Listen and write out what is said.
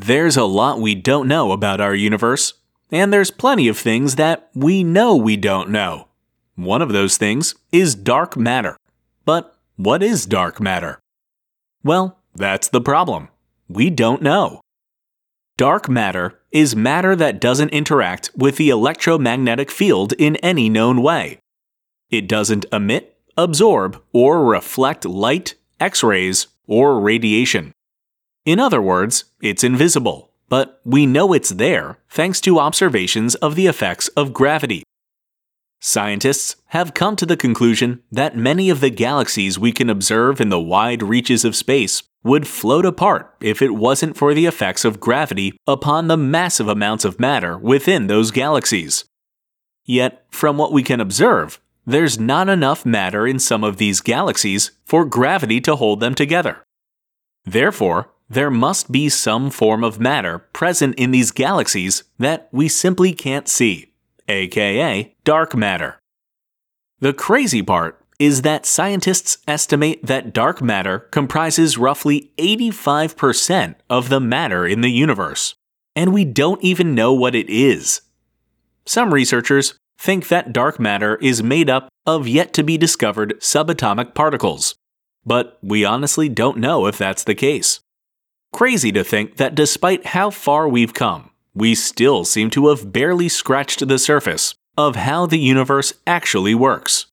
There's a lot we don't know about our universe, and there's plenty of things that we know we don't know. One of those things is dark matter. But what is dark matter? Well, that's the problem. We don't know. Dark matter is matter that doesn't interact with the electromagnetic field in any known way. It doesn't emit, absorb, or reflect light, X rays, or radiation. In other words, it's invisible, but we know it's there thanks to observations of the effects of gravity. Scientists have come to the conclusion that many of the galaxies we can observe in the wide reaches of space would float apart if it wasn't for the effects of gravity upon the massive amounts of matter within those galaxies. Yet, from what we can observe, there's not enough matter in some of these galaxies for gravity to hold them together. Therefore, there must be some form of matter present in these galaxies that we simply can't see, aka dark matter. The crazy part is that scientists estimate that dark matter comprises roughly 85% of the matter in the universe, and we don't even know what it is. Some researchers think that dark matter is made up of yet to be discovered subatomic particles, but we honestly don't know if that's the case. Crazy to think that despite how far we've come, we still seem to have barely scratched the surface of how the universe actually works.